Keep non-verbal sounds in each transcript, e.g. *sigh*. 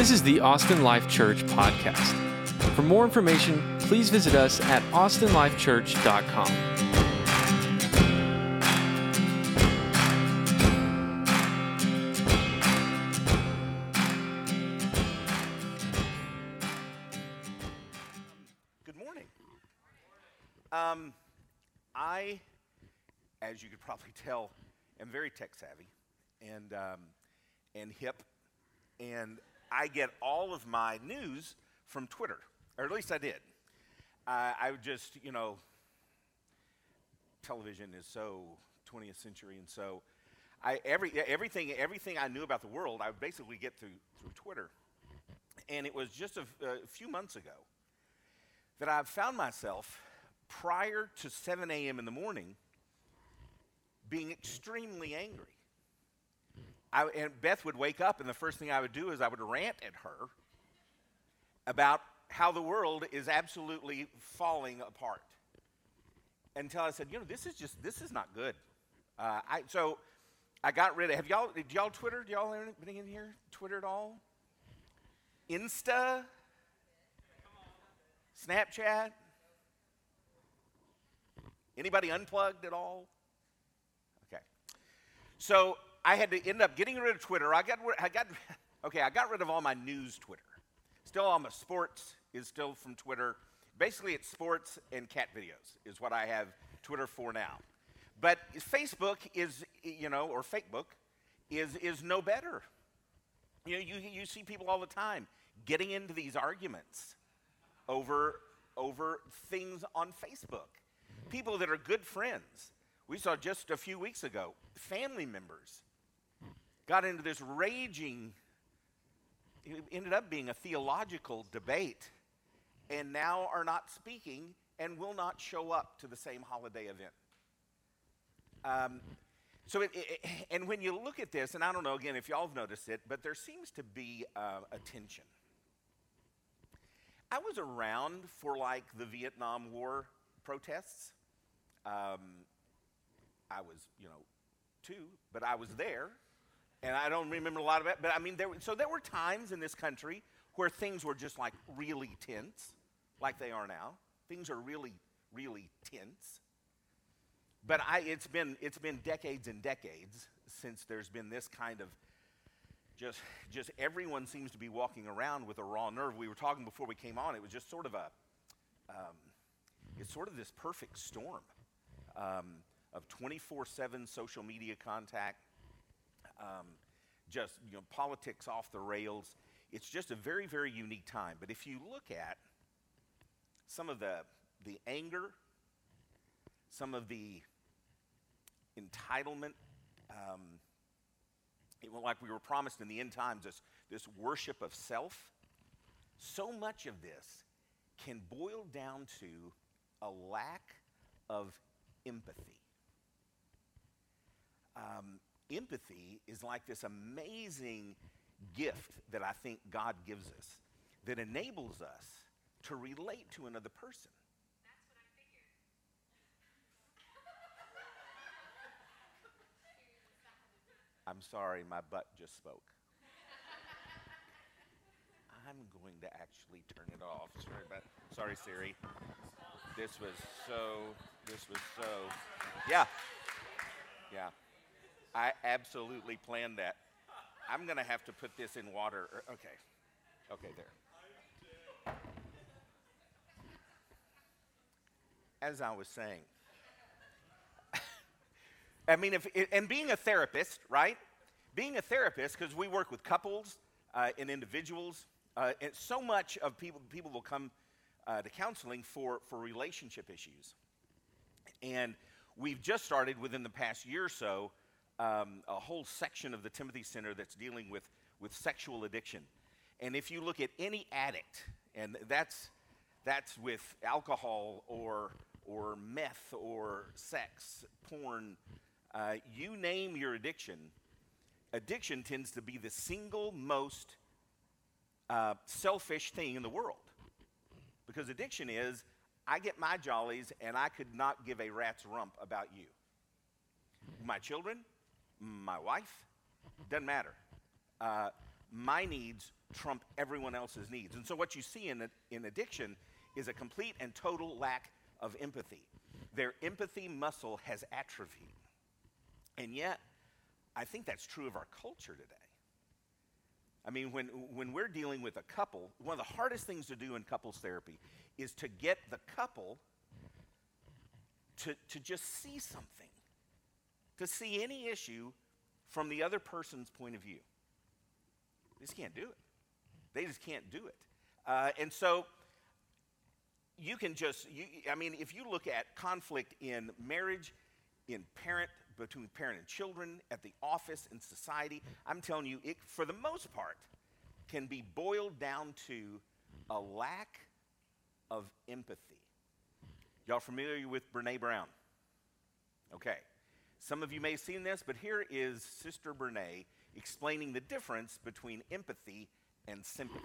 This is the Austin Life Church podcast. For more information, please visit us at austinlifechurch.com. Good morning. Um, I, as you could probably tell, am very tech savvy and, um, and hip, and I get all of my news from Twitter, or at least I did. Uh, I would just, you know, television is so 20th century, and so I, every, everything, everything I knew about the world, I would basically get through, through Twitter. And it was just a, a few months ago that I've found myself prior to 7 a.m. in the morning being extremely angry. I, and Beth would wake up, and the first thing I would do is I would rant at her about how the world is absolutely falling apart. Until I said, you know, this is just, this is not good. Uh, I, so I got rid of, have y'all, did y'all Twitter? Do y'all, anybody in here Twitter at all? Insta? Snapchat? Anybody unplugged at all? Okay. So I had to end up getting rid of Twitter. I got, I got, *laughs* okay, I got rid of all my news Twitter. Still, all my sports is still from Twitter. Basically, it's sports and cat videos is what I have Twitter for now. But Facebook is, you know, or Fakebook is is no better. You know, you you see people all the time getting into these arguments over over things on Facebook. People that are good friends. We saw just a few weeks ago family members got into this raging it ended up being a theological debate and now are not speaking and will not show up to the same holiday event. Um, so, it, it, and when you look at this, and I don't know again if y'all have noticed it, but there seems to be uh, a tension. I was around for like the Vietnam War protests. Um, I was, you know, two, but I was there, and I don't remember a lot of it. But I mean, there, so there were times in this country where things were just like really tense, like they are now. Things are really, really tense. But I, it's been it's been decades and decades since there's been this kind of just just everyone seems to be walking around with a raw nerve. We were talking before we came on. It was just sort of a um, it's sort of this perfect storm um, of 24/7 social media contact, um, just you know politics off the rails. It's just a very very unique time. But if you look at some of the the anger, some of the entitlement. Um, it, like we were promised in the end times, this, this worship of self. So much of this can boil down to a lack of empathy. Um, empathy is like this amazing gift that I think God gives us that enables us to relate to another person. I'm sorry, my butt just spoke. I'm going to actually turn it off. Sorry, sorry, Siri. This was so. This was so. Yeah. Yeah. I absolutely planned that. I'm going to have to put this in water. Okay. Okay, there. As I was saying, *laughs* I mean, if, and being a therapist, right? Being a therapist, because we work with couples uh, and individuals, uh, and so much of people, people will come uh, to counseling for, for relationship issues. And we've just started within the past year or so um, a whole section of the Timothy Center that's dealing with, with sexual addiction. And if you look at any addict, and that's, that's with alcohol or, or meth or sex, porn, uh, you name your addiction, addiction tends to be the single most uh, selfish thing in the world. Because addiction is, I get my jollies and I could not give a rat's rump about you. My children, my wife, doesn't matter. Uh, my needs trump everyone else's needs. And so, what you see in, in addiction is a complete and total lack of empathy. Their empathy muscle has atrophied. And yet, I think that's true of our culture today. I mean, when, when we're dealing with a couple, one of the hardest things to do in couples therapy is to get the couple to, to just see something, to see any issue from the other person's point of view. They just can't do it. They just can't do it. Uh, and so you can just, you, I mean, if you look at conflict in marriage, in parent, between parent and children, at the office, in society, I'm telling you, it, for the most part, can be boiled down to a lack of empathy. Y'all familiar with Brene Brown? Okay. Some of you may have seen this, but here is Sister Brene explaining the difference between empathy and sympathy.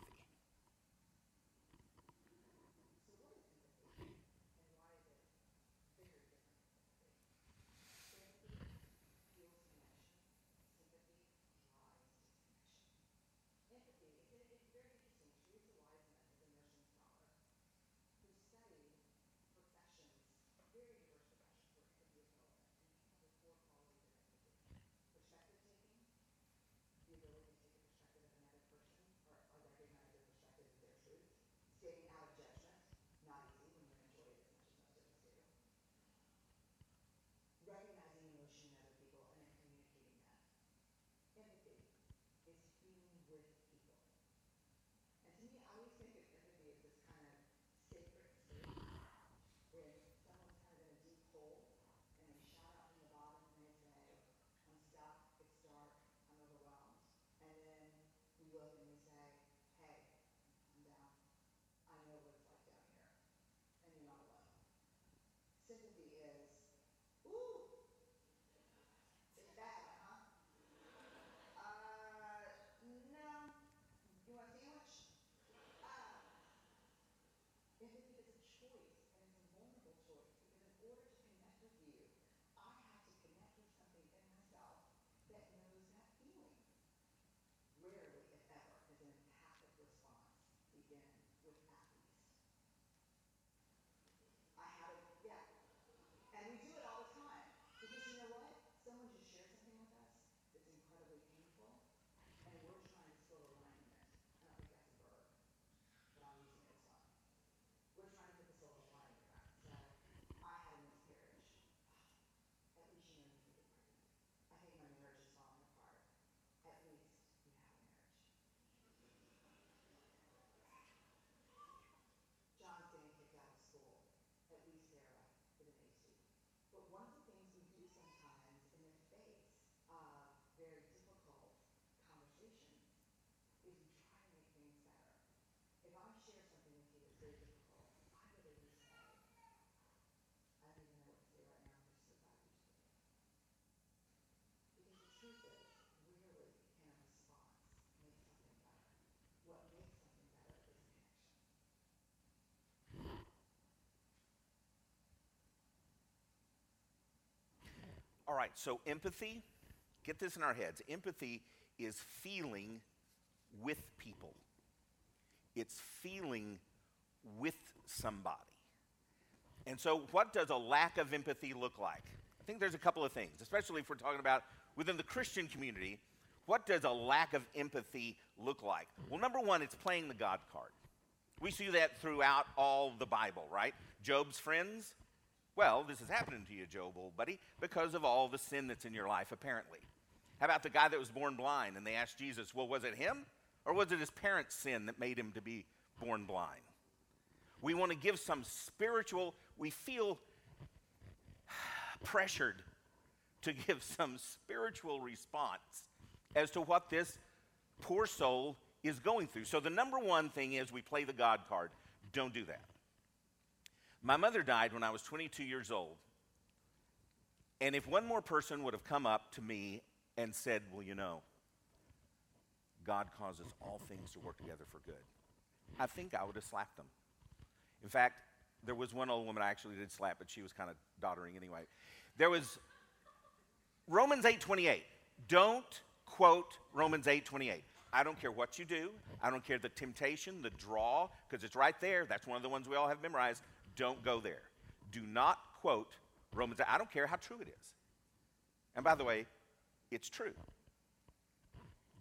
one All right, so empathy, get this in our heads. Empathy is feeling with people, it's feeling with somebody. And so, what does a lack of empathy look like? I think there's a couple of things, especially if we're talking about within the Christian community. What does a lack of empathy look like? Well, number one, it's playing the God card. We see that throughout all the Bible, right? Job's friends, well, this is happening to you, Job, old buddy, because of all the sin that's in your life, apparently. How about the guy that was born blind? And they asked Jesus, well, was it him? Or was it his parents' sin that made him to be born blind? We want to give some spiritual, we feel *sighs* pressured to *laughs* give some spiritual response as to what this poor soul is going through. So the number one thing is we play the God card. Don't do that. My mother died when I was 22 years old. And if one more person would have come up to me and said, Well, you know, God causes all things to work together for good, I think I would have slapped them. In fact, there was one old woman I actually did slap, but she was kind of doddering anyway. There was Romans 8:28. Don't quote Romans 8:28. I don't care what you do. I don't care the temptation, the draw, because it's right there. That's one of the ones we all have memorized. Don't go there. Do not quote Romans. I don't care how true it is. And by the way, it's true.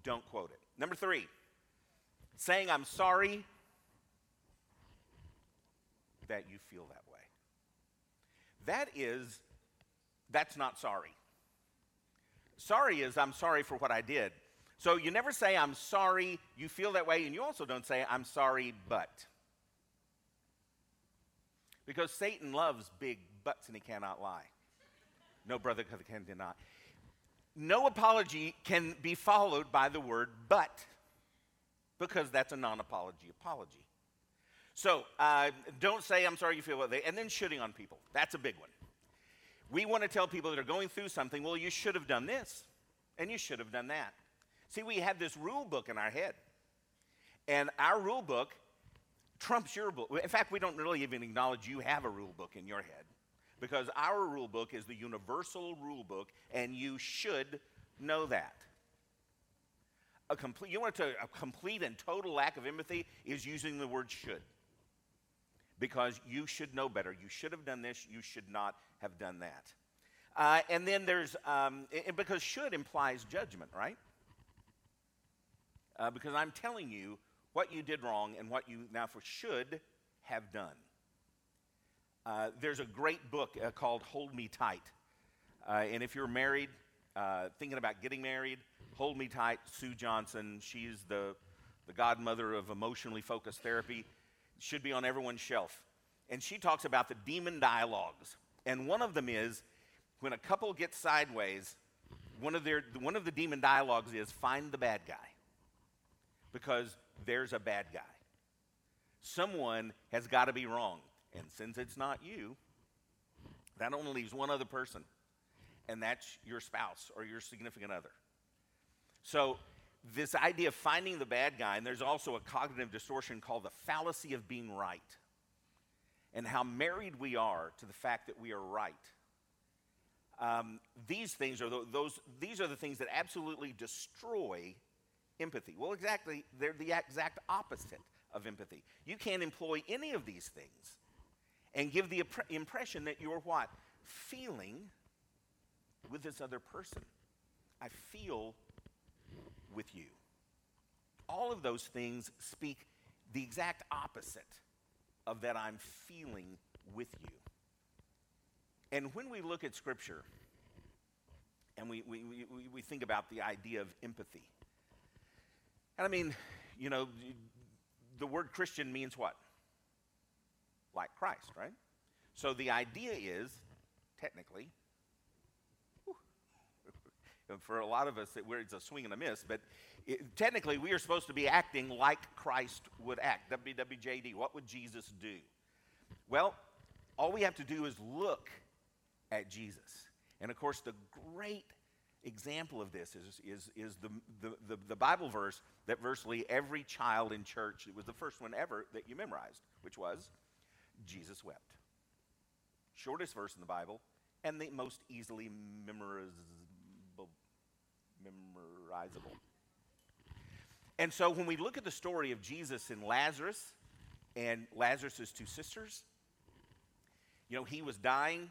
Don't quote it. Number three, saying I'm sorry that you feel that way. That is, that's not sorry. Sorry is, I'm sorry for what I did. So you never say, I'm sorry, you feel that way, and you also don't say, I'm sorry, but. Because Satan loves big butts and he cannot lie. No brother can deny. No apology can be followed by the word but, because that's a non apology apology. So uh, don't say, I'm sorry you feel that way, and then shooting on people. That's a big one. We want to tell people that are going through something, well, you should have done this, and you should have done that. See, we have this rule book in our head, and our rule book trumps your book. In fact, we don't really even acknowledge you have a rule book in your head because our rule book is the universal rule book, and you should know that. A complete, you want to a complete and total lack of empathy is using the word should because you should know better. You should have done this, you should not have done that. Uh, and then there's, um, it, because should implies judgment, right? Uh, because I'm telling you what you did wrong and what you now for should have done. Uh, there's a great book uh, called Hold Me Tight. Uh, and if you're married, uh, thinking about getting married, Hold Me Tight, Sue Johnson, she's the, the godmother of emotionally focused therapy should be on everyone's shelf. And she talks about the demon dialogues. And one of them is when a couple gets sideways, one of, their, one of the demon dialogues is find the bad guy. Because there's a bad guy. Someone has got to be wrong. And since it's not you, that only leaves one other person, and that's your spouse or your significant other. So this idea of finding the bad guy, and there's also a cognitive distortion called the fallacy of being right, and how married we are to the fact that we are right. Um, these things are the, those. These are the things that absolutely destroy empathy. Well, exactly, they're the exact opposite of empathy. You can't employ any of these things and give the impression that you're what feeling with this other person. I feel with you. All of those things speak the exact opposite of that I'm feeling with you. And when we look at Scripture and we, we, we, we think about the idea of empathy, and I mean, you know, the word Christian means what? Like Christ, right? So the idea is, technically, for a lot of us, it, it's a swing and a miss, but it, technically, we are supposed to be acting like Christ would act. WWJD, what would Jesus do? Well, all we have to do is look at Jesus. And of course, the great example of this is, is, is the, the, the, the Bible verse that virtually every child in church, it was the first one ever that you memorized, which was Jesus wept. Shortest verse in the Bible, and the most easily memorized memorizable. And so when we look at the story of Jesus and Lazarus and Lazarus' two sisters, you know, he was dying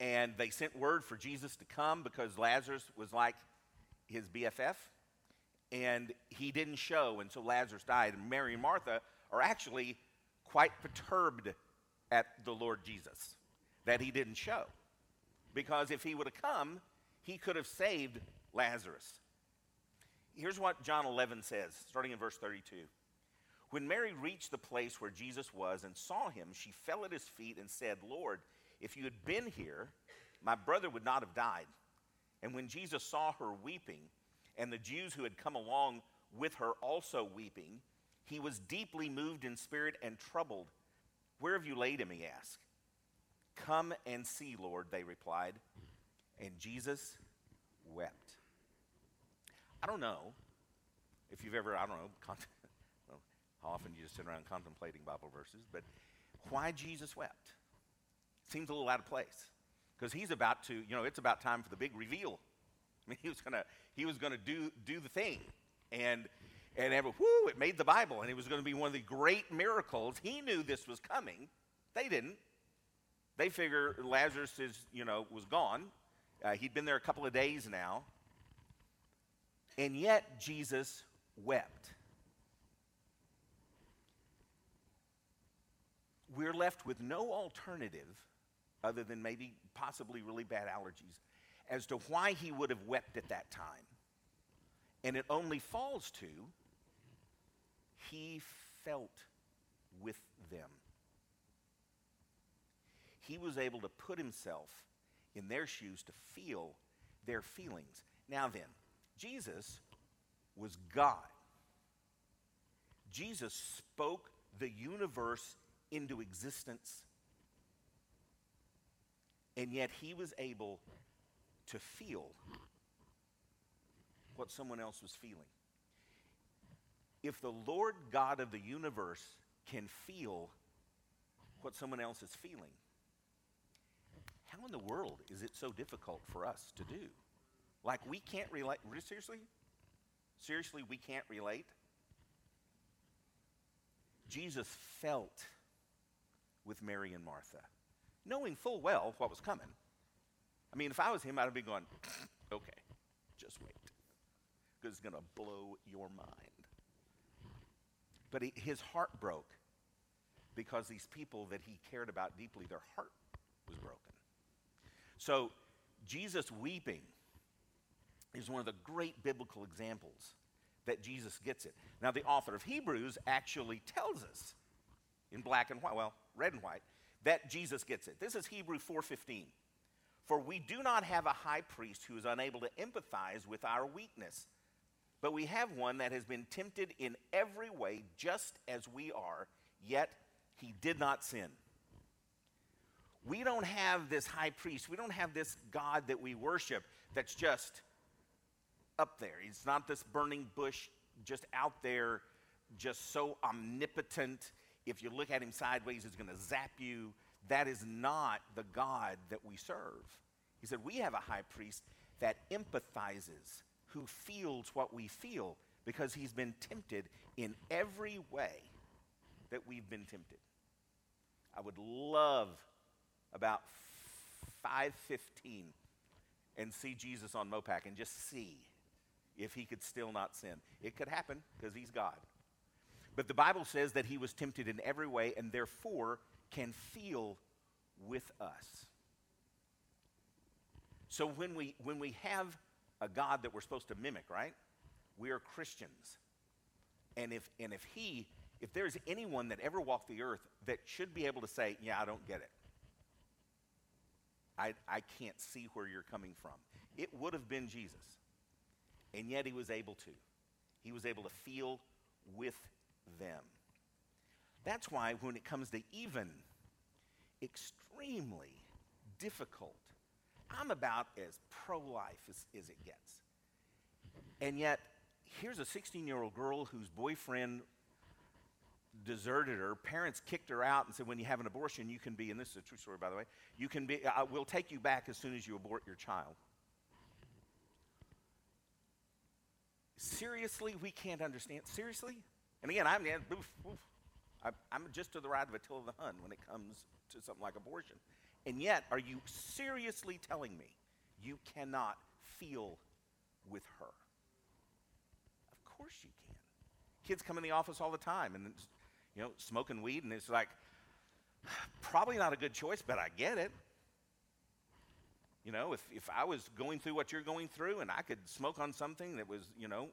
and they sent word for Jesus to come because Lazarus was like his BFF and he didn't show and so Lazarus died. And Mary and Martha are actually quite perturbed at the Lord Jesus that he didn't show. Because if he would have come, he could have saved Lazarus. Here's what John 11 says, starting in verse 32. When Mary reached the place where Jesus was and saw him, she fell at his feet and said, Lord, if you had been here, my brother would not have died. And when Jesus saw her weeping, and the Jews who had come along with her also weeping, he was deeply moved in spirit and troubled. Where have you laid him? He asked. Come and see, Lord, they replied. And Jesus wept. I don't know if you've ever, I don't know, *laughs* well, how often you just sit around contemplating Bible verses, but why Jesus wept seems a little out of place because he's about to, you know, it's about time for the big reveal. I *laughs* mean, he was gonna, he was gonna do do the thing, and And every, whoo, it made the Bible, and it was going to be one of the great miracles. He knew this was coming. They didn't. They figure Lazarus is, you know, was gone. Uh, he'd been there a couple of days now. And yet Jesus wept. We're left with no alternative other than maybe possibly really bad allergies as to why he would have wept at that time. And it only falls to he felt with them. He was able to put himself in their shoes to feel their feelings. Now then, Jesus was God. Jesus spoke the universe into existence. And yet he was able to feel what someone else was feeling. If the Lord God of the universe can feel what someone else is feeling, how in the world is it so difficult for us to do? Like, we can't relate. Seriously? Seriously, we can't relate? Jesus felt with Mary and Martha, knowing full well what was coming. I mean, if I was him, I'd be going, okay, just wait, because it's going to blow your mind. But he, his heart broke because these people that he cared about deeply, their heart was broken. So, Jesus weeping is one of the great biblical examples that Jesus gets it. Now, the author of Hebrews actually tells us in black and white, well, red and white, that Jesus gets it. This is Hebrew 4:15. For we do not have a high priest who is unable to empathize with our weakness, but we have one that has been tempted in every way just as we are, yet he did not sin. We don't have this high priest. We don't have this God that we worship that's just up there. He's not this burning bush just out there, just so omnipotent. If you look at him sideways, he's going to zap you. That is not the God that we serve. He said, We have a high priest that empathizes, who feels what we feel, because he's been tempted in every way that we've been tempted. I would love about 515 and see Jesus on Mopac and just see if he could still not sin. It could happen because he's God. But the Bible says that he was tempted in every way and therefore can feel with us. So when we when we have a God that we're supposed to mimic, right? We are Christians. And if and if he if there's anyone that ever walked the earth that should be able to say, "Yeah, I don't get it. I I can't see where you're coming from." It would have been Jesus. And yet he was able to. He was able to feel with them. That's why when it comes to even extremely difficult, I'm about as pro life as, as it gets. And yet, here's a 16 year old girl whose boyfriend deserted her. Parents kicked her out and said, when you have an abortion, you can be, and this is a true story, by the way, you can be, uh, we'll take you back as soon as you abort your child. Seriously, we can't understand. Seriously? And again, I'm, oof, oof, I'm just to the right of Attila the Hun when it comes to something like abortion. And yet, are you seriously telling me you cannot feel with her? Of course you can. Kids come in the office all the time and, you know, smoking weed, and it's like, probably not a good choice, but I get it. You know, if, if I was going through what you're going through and I could smoke on something that was, you know,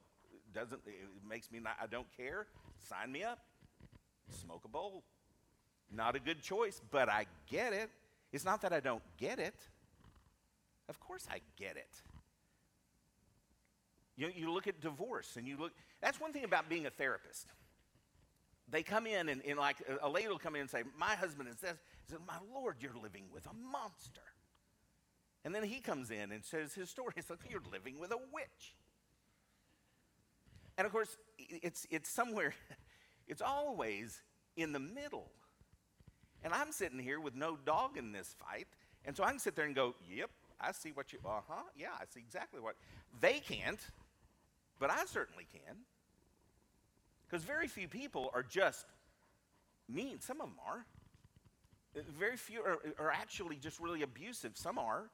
doesn't, it makes me not, I don't care, sign me up. Smoke a bowl. Not a good choice, but I get it. It's not that I don't get it. Of course I get it. You, you look at divorce and you look, that's one thing about being a therapist. They come in and, and like a lady will come in and say, My husband is this. said, My Lord, you're living with a monster. And then he comes in and says his story. *laughs* He's like, You're living with a witch. And of course, it's, it's somewhere, *laughs* it's always in the middle. And I'm sitting here with no dog in this fight. And so I can sit there and go, Yep, I see what you, uh huh, yeah, I see exactly what. They can't, but I certainly can. Because very few people are just mean. Some of them are. Uh, Very few are, are actually just really abusive. Some are.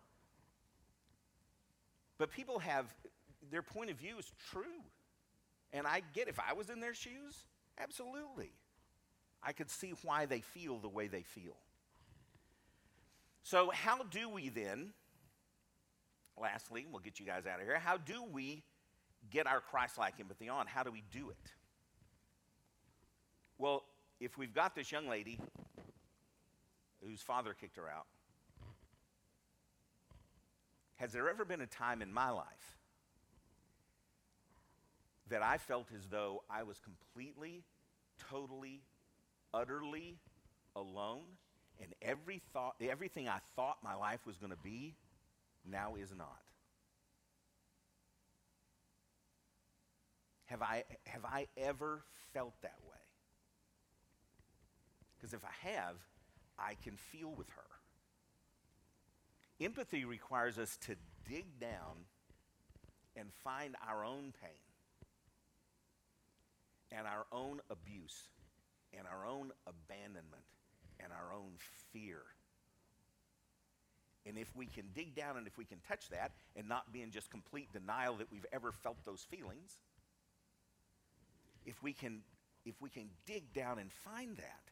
But people have, their point of view is true. And I get if I was in their shoes, absolutely. I could see why they feel the way they feel. So, how do we then, lastly, we'll get you guys out of here, how do we get our Christ like empathy on? How do we do it? Well, if we've got this young lady whose father kicked her out, has there ever been a time in my life that I felt as though I was completely, totally, utterly alone, and every thought, everything I thought my life was going to be now is not? Have I, have I ever felt that way? Because if I have, I can feel with her. Empathy requires us to dig down and find our own pain and our own abuse and our own abandonment and our own fear. And if we can dig down and if we can touch that and not be in just complete denial that we've ever felt those feelings, if we can if we can dig down and find that,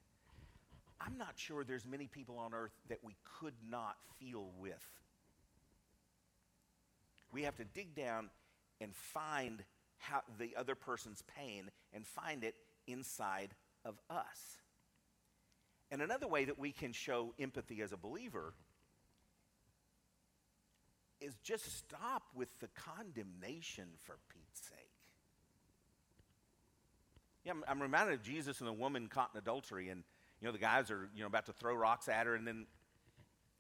I'm not sure there's many people on earth that we could not feel with. We have to dig down and find how the other person's pain and find it inside of us. And another way that we can show empathy as a believer is just stop with the condemnation for Pete's sake. Yeah, I'm, I'm reminded of Jesus and the woman caught in adultery, and you know the guys are you know about to throw rocks at her, and then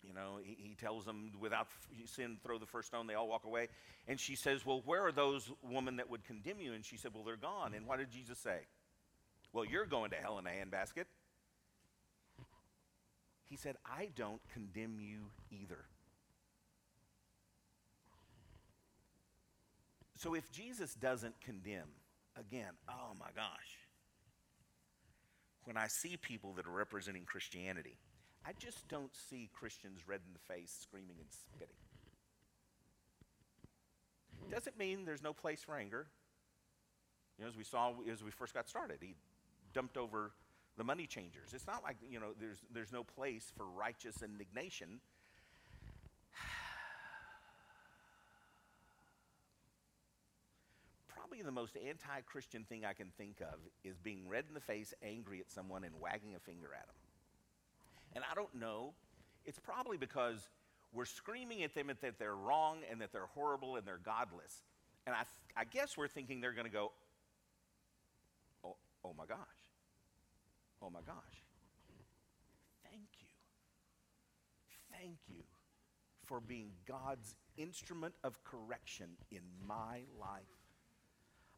you know he, he tells them without sin throw the first stone. They all walk away, and she says, "Well, where are those women that would condemn you?" And she said, "Well, they're gone." And what did Jesus say? Well, you're going to hell in a handbasket. He said, I don't condemn you either. So if Jesus doesn't condemn, again, oh my gosh, when I see people that are representing Christianity, I just don't see Christians red in the face, screaming and spitting. Doesn't mean there's no place for anger. You know, as we saw as we first got started, he dumped over the money changers. It's not like, you know, there's, there's no place for righteous indignation. *sighs* Probably the most anti Christian thing I can think of is being red in the face, angry at someone, and wagging a finger at them. And I don't know. It's probably because we're screaming at them that they're wrong and that they're horrible and they're godless. And I, th- I guess we're thinking they're going to go, oh, oh my gosh. Oh my gosh. Thank you. Thank you for being God's instrument of correction in my life.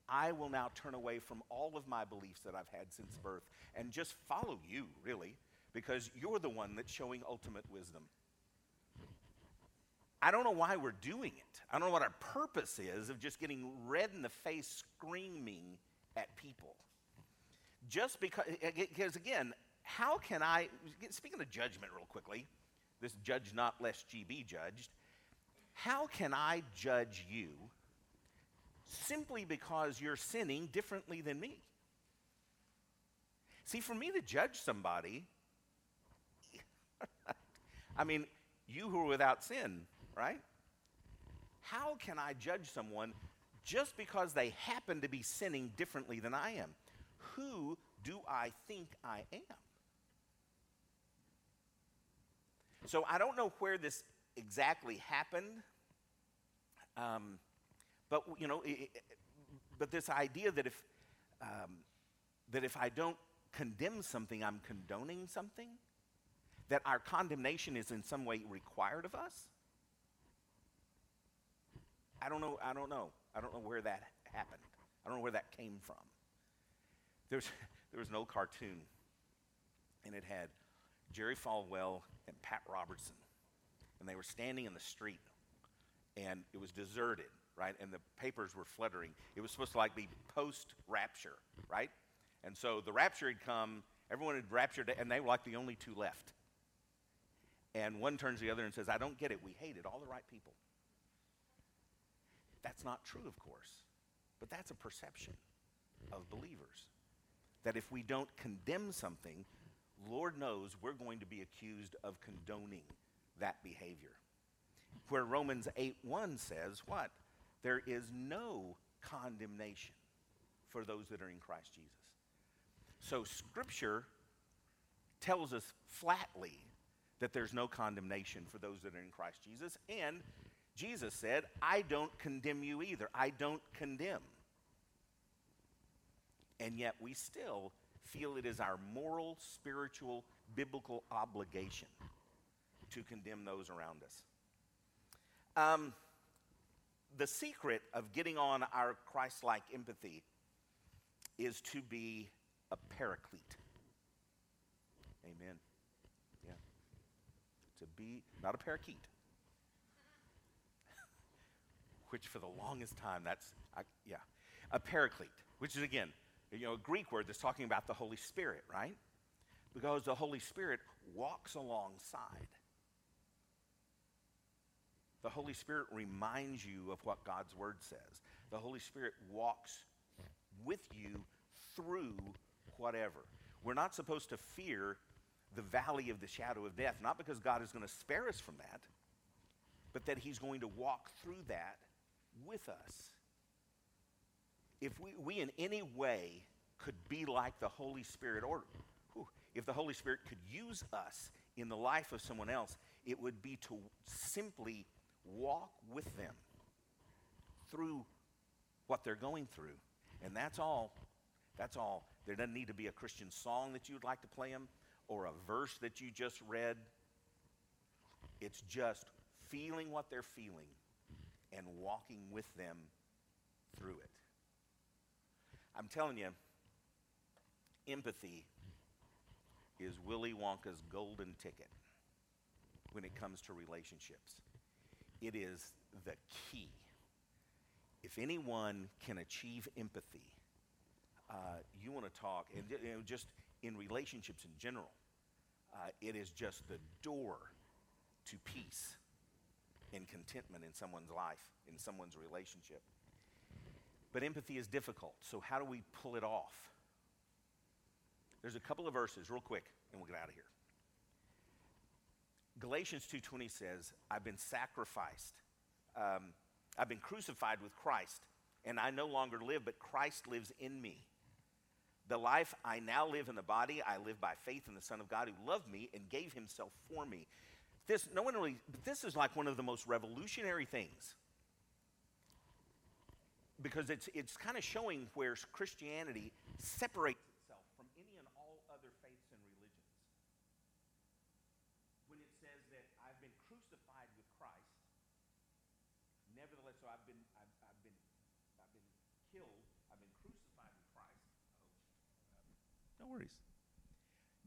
I will now turn away from all of my beliefs that I've had since birth and just follow you, really, because you're the one that's showing ultimate wisdom. I don't know why we're doing it. I don't know what our purpose is of just getting red in the face screaming at people. Just because, because again, how can I, speaking of judgment real quickly, this judge not lest ye be judged, how can I judge you simply because you're sinning differently than me? See, for me to judge somebody, I mean, you who are without sin, right? How can I judge someone just because they happen to be sinning differently than I am? Who do I think I am? So I don't know where this exactly happened, um, but you know, i i but this idea that if um, that if I don't condemn something, I'm condoning something, that our condemnation is in some way required of us. I don't know. I don't know. I don't know where that happened. I don't know where that came from. There's, *laughs* there was an old cartoon, and it had Jerry Falwell and Pat Robertson, and they were standing in the street, and it was deserted, right? And the papers were fluttering. It was supposed to like be post rapture, right? And so the rapture had come, everyone had raptured, and they were like the only two left. And one turns to the other and says, I don't get it. We hated all the right people. That's not true, of course, but that's a perception of believers. That if we don't condemn something, Lord knows we're going to be accused of condoning that behavior. Where Romans 8 1 says, What? There is no condemnation for those that are in Christ Jesus. So, Scripture tells us flatly that there's no condemnation for those that are in Christ Jesus. And Jesus said, I don't condemn you either. I don't condemn. And yet we still feel it is our moral, spiritual, biblical obligation to condemn those around us. Um, the secret of getting on our Christ like empathy is to be a paraclete. Amen. To be, not a parakeet, *laughs* which for the longest time, that's, I, yeah, a paraclete, which is again, you know, a Greek word that's talking about the Holy Spirit, right? Because the Holy Spirit walks alongside. The Holy Spirit reminds you of what God's Word says. The Holy Spirit walks with you through whatever. We're not supposed to fear the valley of the shadow of death, not because God is going to spare us from that, but that He's going to walk through that with us. If we, we in any way could be like the Holy Spirit, or whew, if the Holy Spirit could use us in the life of someone else, it would be to simply walk with them through what they're going through. And that's all. That's all. There doesn't need to be a Christian song that you'd like to play them or a verse that you just read. It's just feeling what they're feeling and walking with them through it. I'm telling you, empathy is Willy Wonka's golden ticket when it comes to relationships. It is the key. If anyone can achieve empathy, uh, you want to talk, and you know, just in relationships in general, uh, it is just the door to peace and contentment in someone's life, in someone's relationship. But empathy is difficult, so how do we pull it off? There's a couple of verses, real quick, and we'll get out of here. Galatians 2:20 says, "I've been sacrificed. Um, I've been crucified with Christ, and I no longer live, but Christ lives in me. The life I now live in the body, I live by faith in the Son of God who loved me and gave himself for me." This no one really this is like one of the most revolutionary things. Because it's it's kind of showing where Christianity separates worries.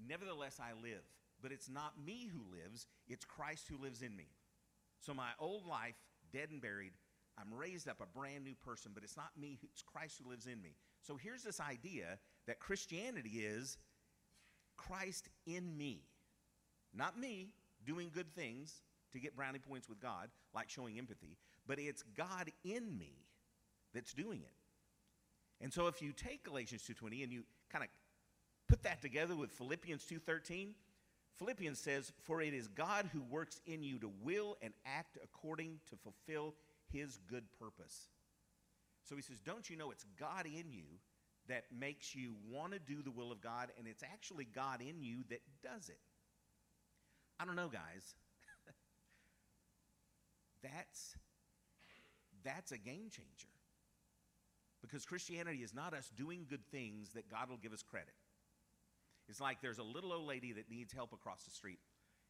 Nevertheless, I live, but it's not me who lives, it's Christ who lives in me. So my old life, dead and buried, I'm raised up a brand new person, but it's not me, it's Christ who lives in me. So here's this idea that Christianity is Christ in me. Not me doing good things to get brownie points with God, like showing empathy, but it's God in me that's doing it. And so if you take Galatians 2:20 and you kind of put that together with Philippians 2:13, Philippians says, "For it is God who works in you to will and act according to fulfill his good purpose." So he says, "Don't you know it's God in you that makes you want to do the will of God and it's actually God in you that does it?" I don't know, guys. *laughs* that's that's a game changer. Because Christianity is not us doing good things that God will give us credit. It's like there's a little old lady that needs help across the street,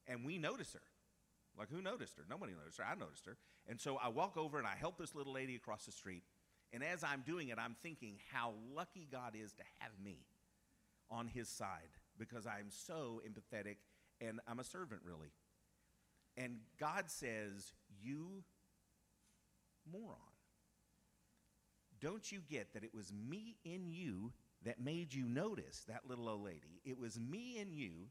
and we notice her. Like, who noticed her? Nobody noticed her. I noticed her. And so I walk over and I help this little lady across the street. And as I'm doing it, I'm thinking how lucky God is to have me on his side because I'm so empathetic and I'm a servant, really. And God says, You moron. Don't you get that it was me in you that made you notice that little old lady. It was me and you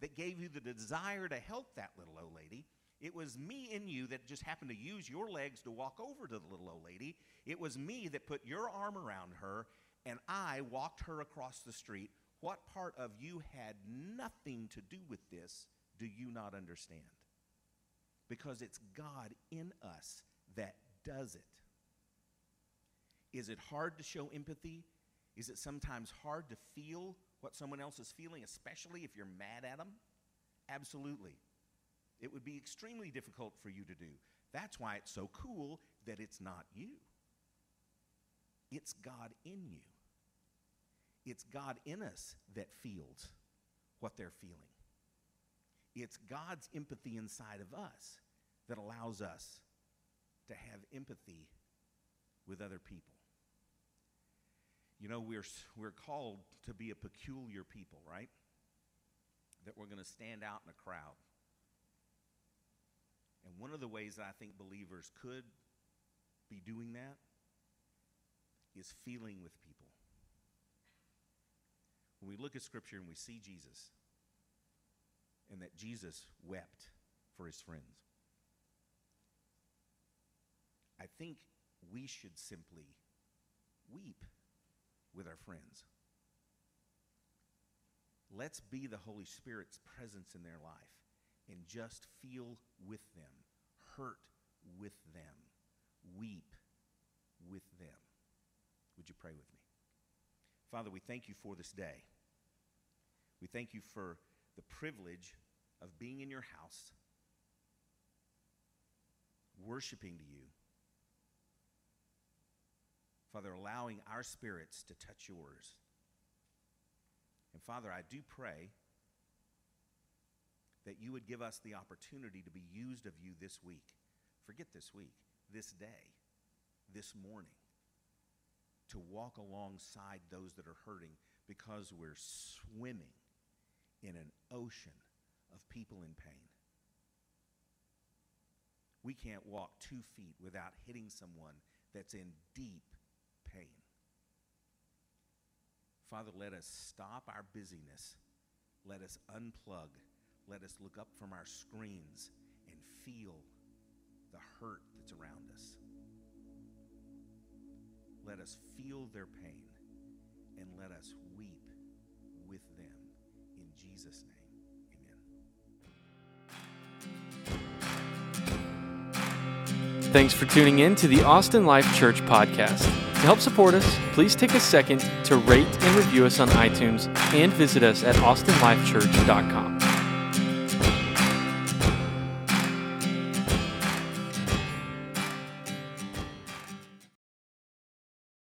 that gave you the desire to help that little old lady. It was me and you that just happened to use your legs to walk over to the little old lady. It was me that put your arm around her and I walked her across the street. What part of you had nothing to do with this do you not understand? Because it's God in us that does it. Is it hard to show empathy? Is it sometimes hard to feel what someone else is feeling, especially if you're mad at them? Absolutely. It would be extremely difficult for you to do. That's why it's so cool that it's not you, it's God in you. It's God in us that feels what they're feeling. It's God's empathy inside of us that allows us to have empathy with other people. You know, we're, we're called to be a peculiar people, right? That we're going to stand out in a crowd. And one of the ways I think believers could be doing that is feeling with people. When we look at Scripture and we see Jesus, and that Jesus wept for his friends, I think we should simply weep with our friends. Let's be the Holy Spirit's presence in their life and just feel with them, hurt with them, weep with them. Would you pray with me? Father, we thank you for this day. We thank you for the privilege of being in your house, worshiping to you. Father, allowing our spirits to touch yours. And Father, I do pray that you would give us the opportunity to be used of you this week. Forget this week, this day, this morning, to walk alongside those that are hurting because we're swimming in an ocean of people in pain. We can't walk two feet without hitting someone that's in deep pain. Father, let us stop our busyness. Let us unplug. Let us look up from our screens and feel the hurt that's around us. Let us feel their pain and let us weep with them. In Jesus' name, amen. Thanks for tuning in to the Austin Life Church podcast. To help support us, please take a second to rate and review us on iTunes and visit us at austinlifechurch.com.